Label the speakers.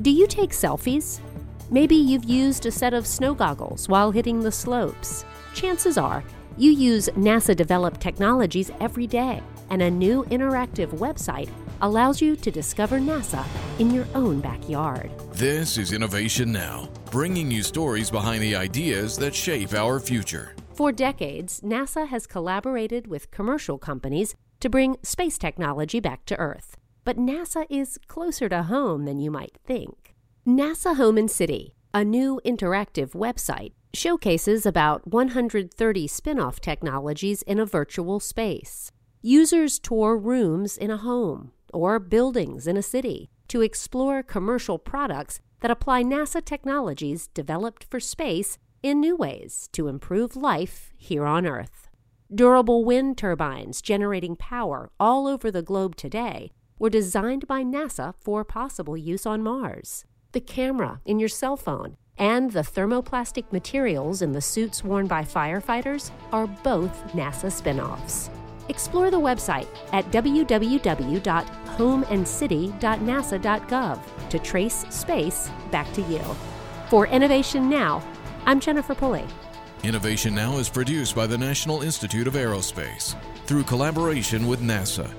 Speaker 1: Do you take selfies? Maybe you've used a set of snow goggles while hitting the slopes. Chances are you use NASA developed technologies every day, and a new interactive website allows you to discover NASA in your own backyard.
Speaker 2: This is Innovation Now, bringing you stories behind the ideas that shape our future.
Speaker 1: For decades, NASA has collaborated with commercial companies to bring space technology back to Earth. But NASA is closer to home than you might think. NASA Home and City, a new interactive website, showcases about 130 spin off technologies in a virtual space. Users tour rooms in a home or buildings in a city to explore commercial products that apply NASA technologies developed for space in new ways to improve life here on Earth. Durable wind turbines generating power all over the globe today were designed by NASA for possible use on Mars. The camera in your cell phone and the thermoplastic materials in the suits worn by firefighters are both NASA spin offs. Explore the website at www.homeandcity.nasa.gov to trace space back to you. For Innovation Now, I'm Jennifer Pulley.
Speaker 2: Innovation Now is produced by the National Institute of Aerospace through collaboration with NASA